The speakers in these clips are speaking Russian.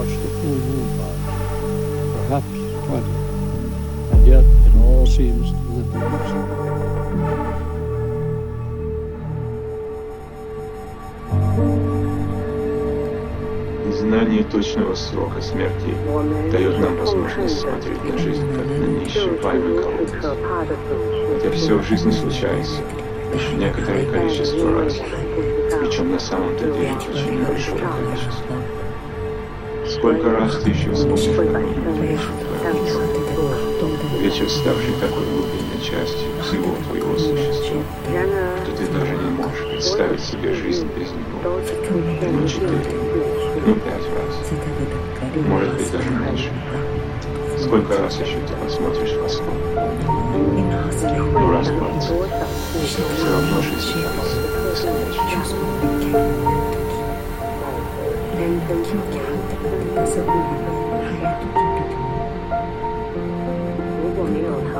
times will you watch the full moon rise? Perhaps twenty. And yet it all seems limitless. Знание точного срока смерти дает нам возможность смотреть на жизнь как на неисчерпаемый колодец, где все в жизни случается некоторое количество раз, причем на самом-то деле очень небольшое количество. Сколько раз ты еще вспомнишь твоего жизни? Вечер, ставший такой глубинной частью всего твоего существа, что ты даже не можешь представить себе жизнь без него. Ну, четыре, ну, пять раз. Может быть, даже меньше. Сколько раз еще ты посмотришь в восток? Ну, раз двадцать. Все равно 的生命里面，还有一朵如果没有他，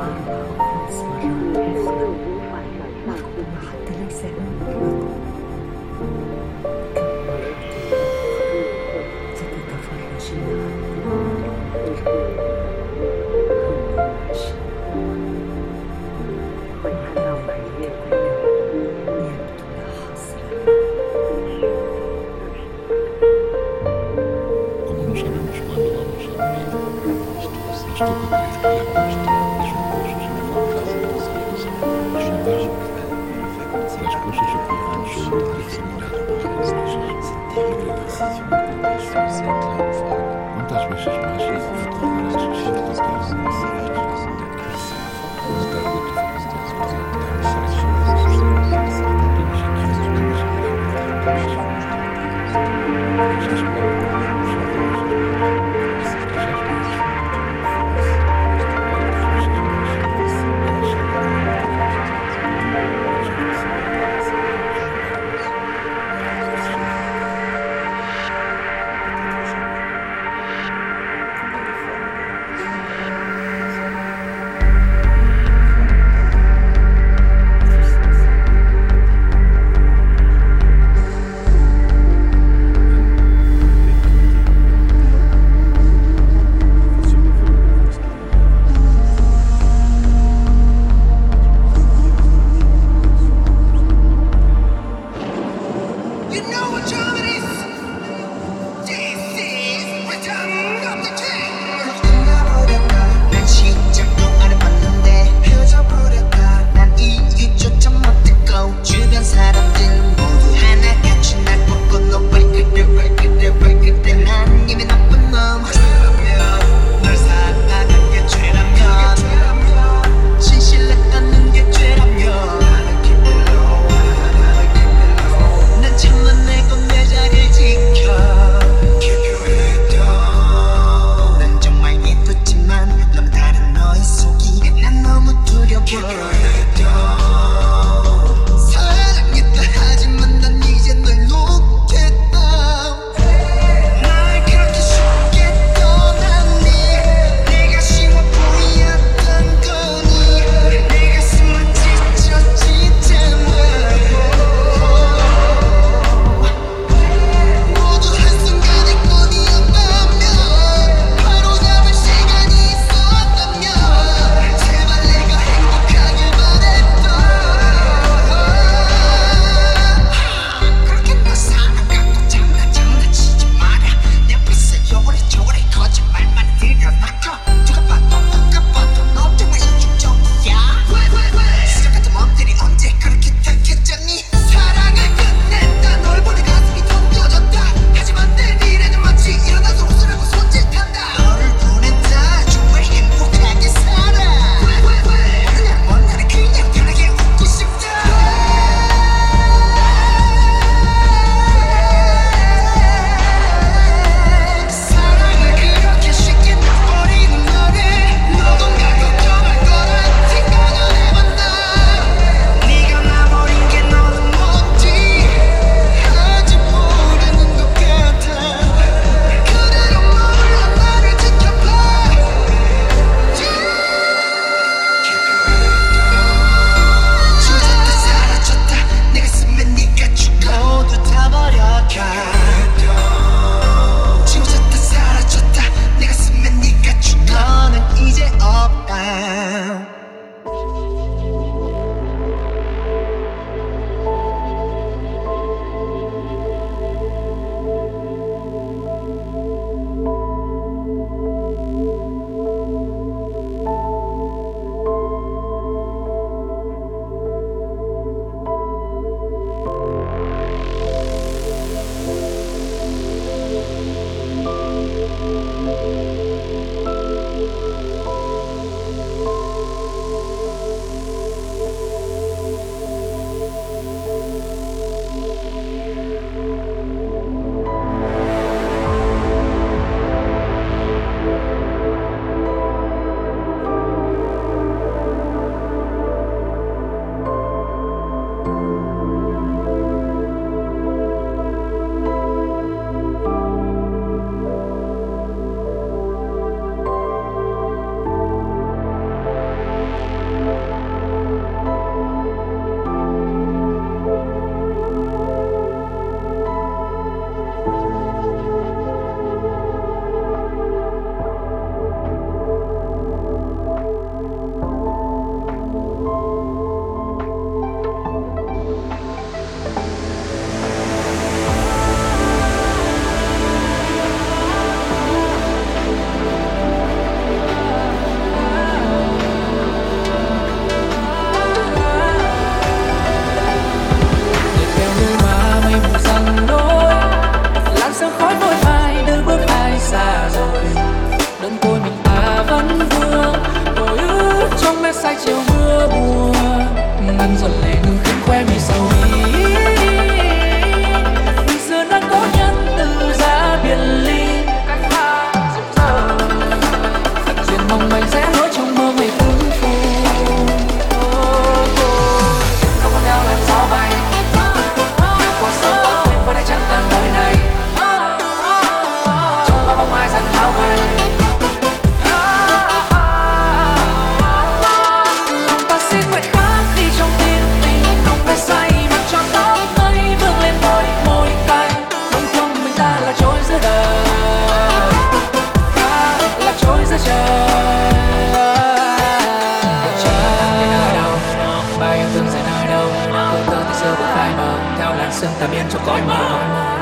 coi mơ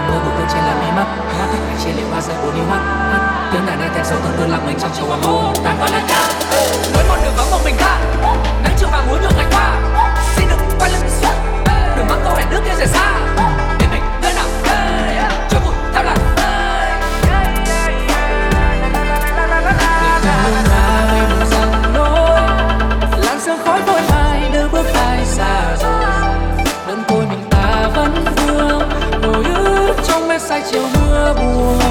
cô một cơn trên là mí mắt hát hãy chia liễu ba rơi bốn yêu mắt tiếng đàn đang theo sâu thơm tương lặng mình trong chiều hoàng hôn ta có lẽ ca với con đường vắng một mình ta nắng chiều vàng muốn được ngày qua. Xin đừng quay lưng xuống đừng mắc câu hẹn nước kia rời xa. 就和我。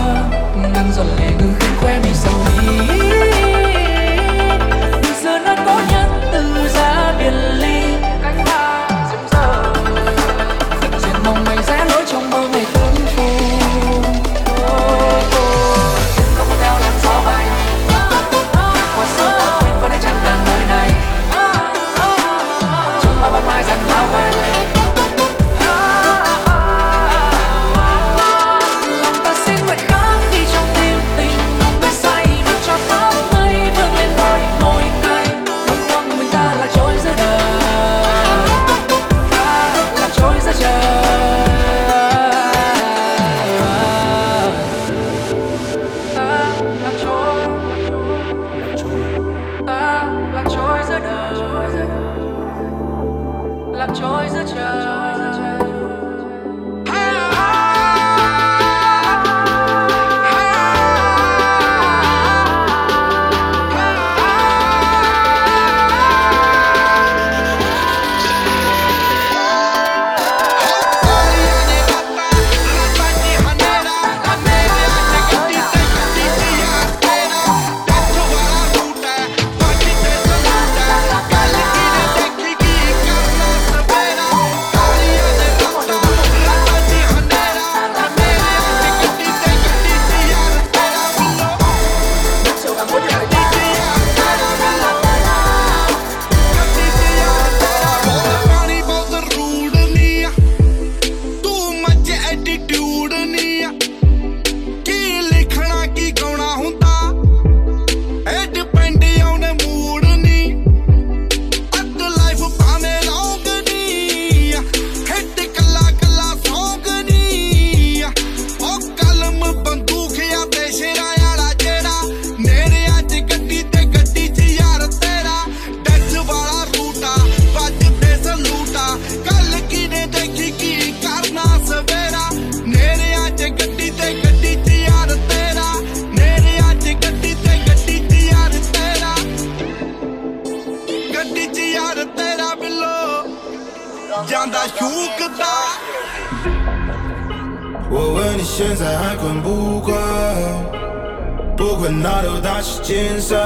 那都打起精神，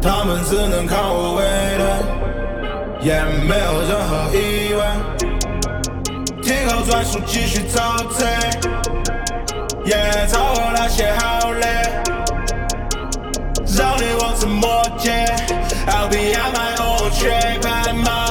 他们只能看我尾灯，也没有任何疑问。听后转速继续超车，也超过那些好的，让你望尘莫及。I'll be on my own track my mind.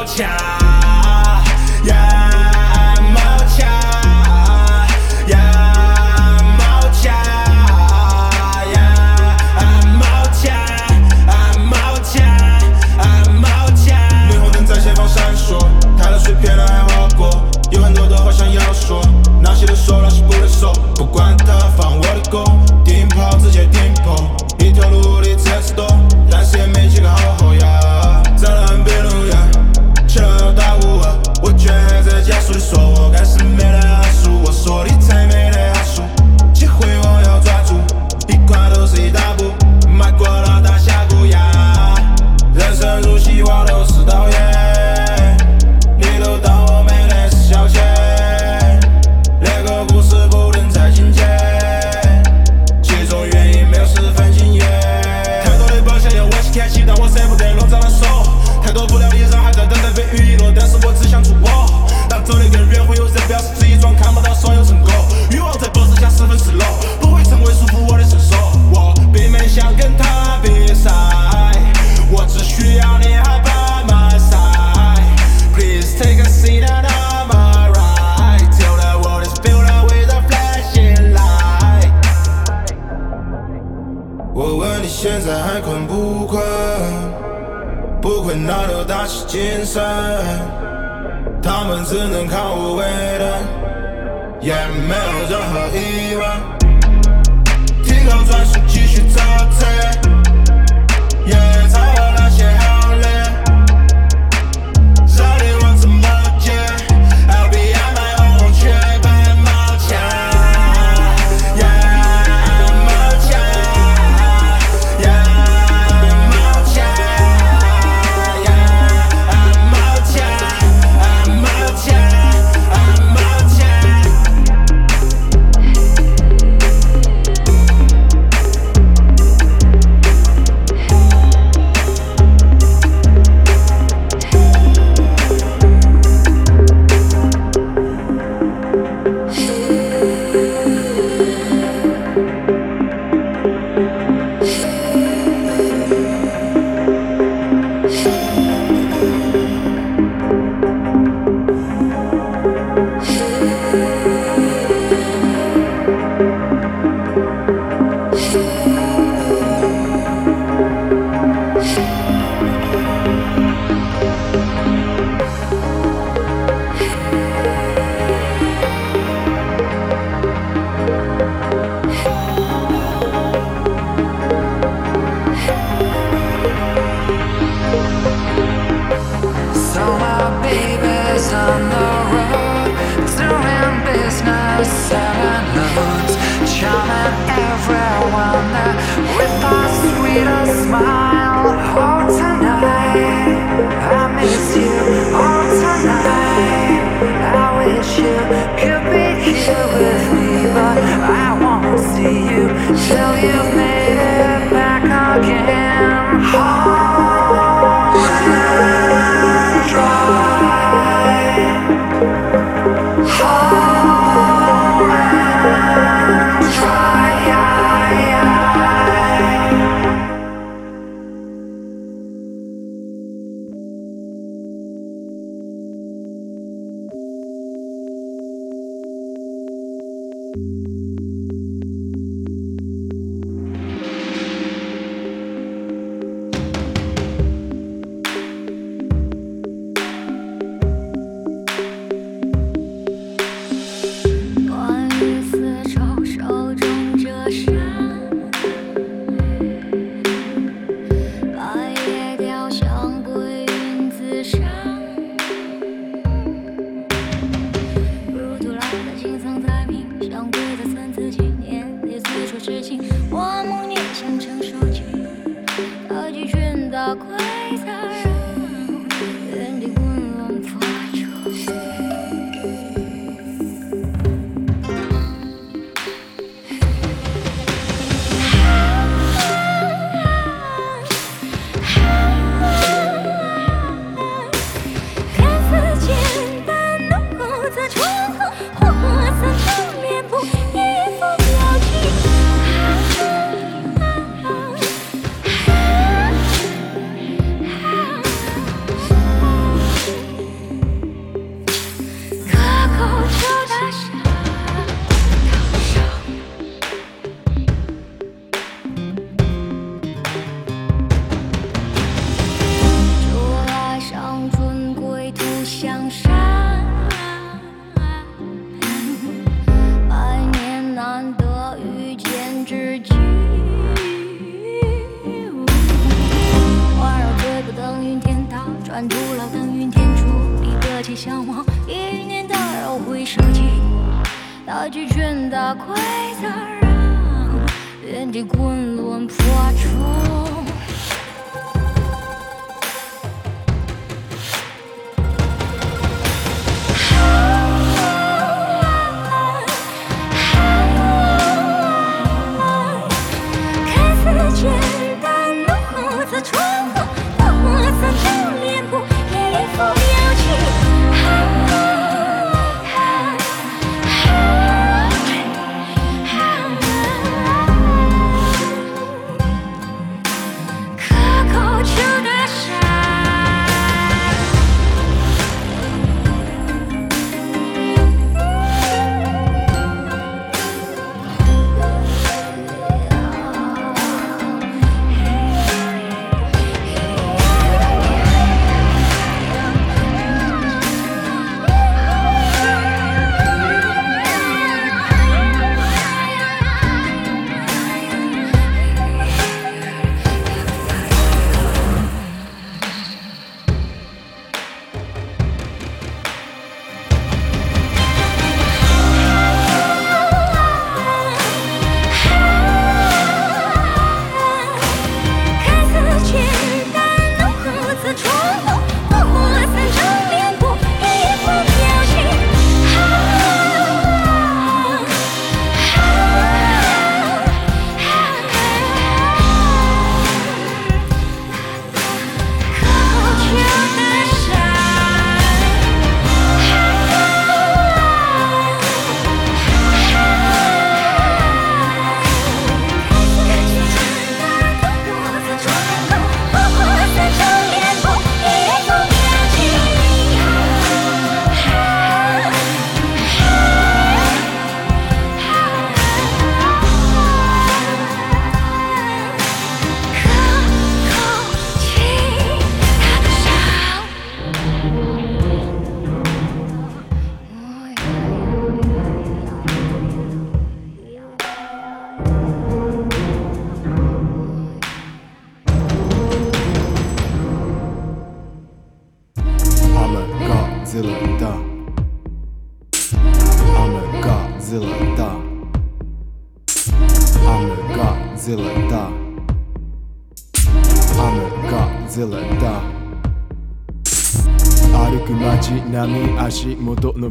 手机，那几圈大规则让原地滚轮破除。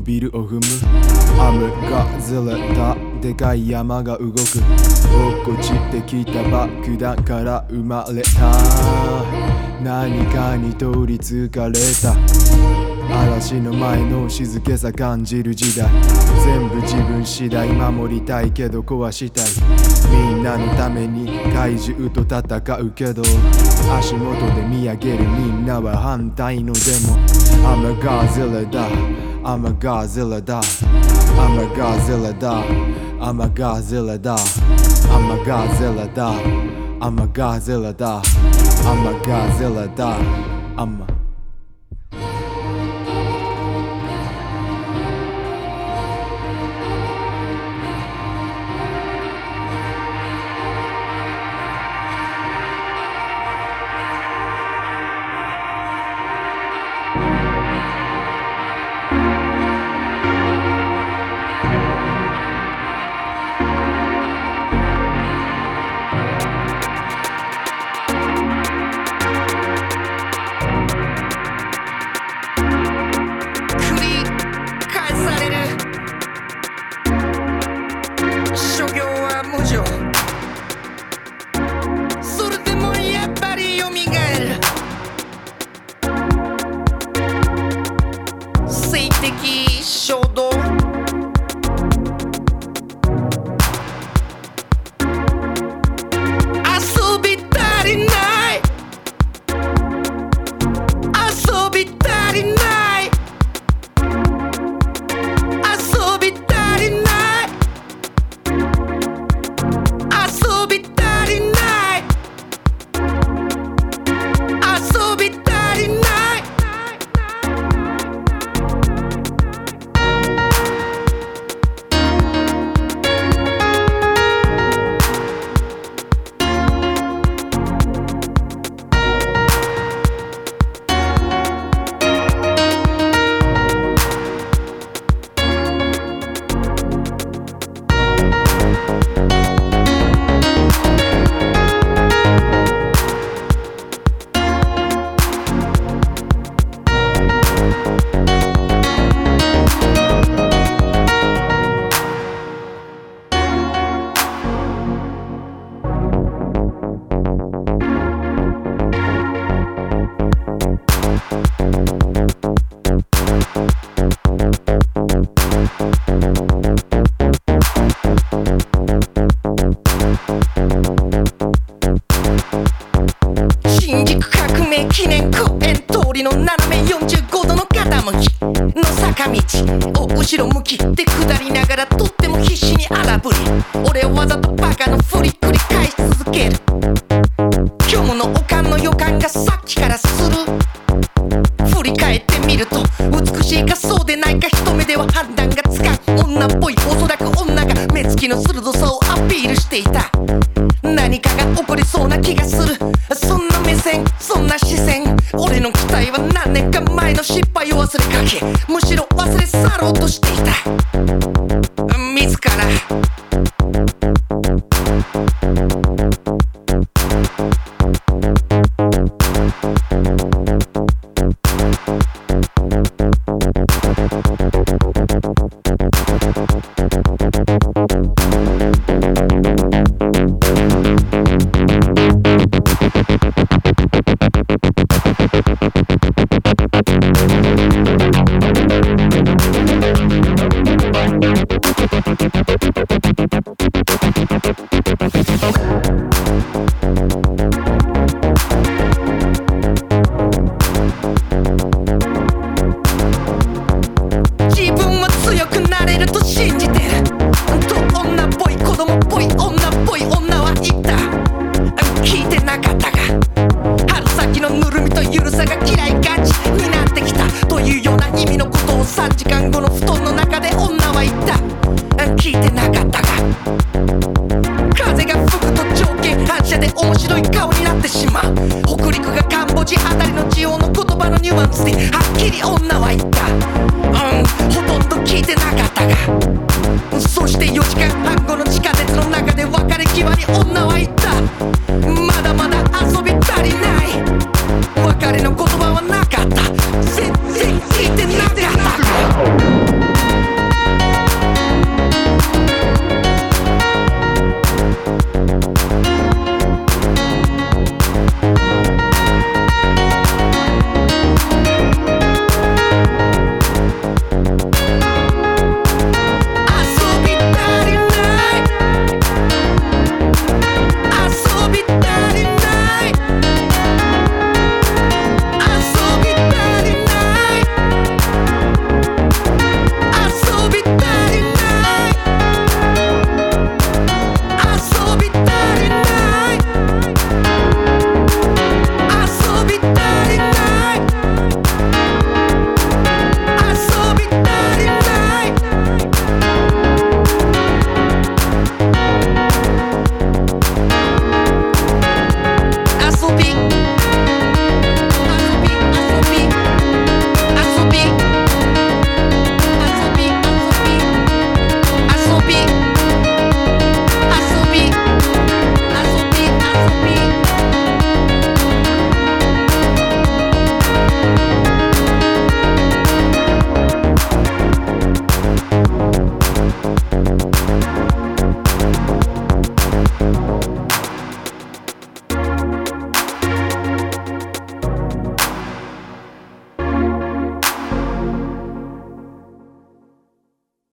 ビルを踏む。雨がずれたでかい山が動く。落っこちてきた爆弾から生まれた。何かに取りつかれた。嵐の前の静けさ感じる時代。全部自分次第守りたいけど壊したい。みんなのために怪獣と戦うけど。足元で見上げるみんなは反対のでも。I'm a Godzilla だ。I'm a Godzilla da. I'm a Godzilla da. I'm a Godzilla da. I'm a Godzilla da. I'm a Godzilla da. I'm a Godzilla da. I'm a right. どどどどどどどジオの言葉のニュアンスではっきり女は言った。うんほとんど聞いてなかったが。そして4時間半後の地下鉄の中で別れ際に女は言ったまだ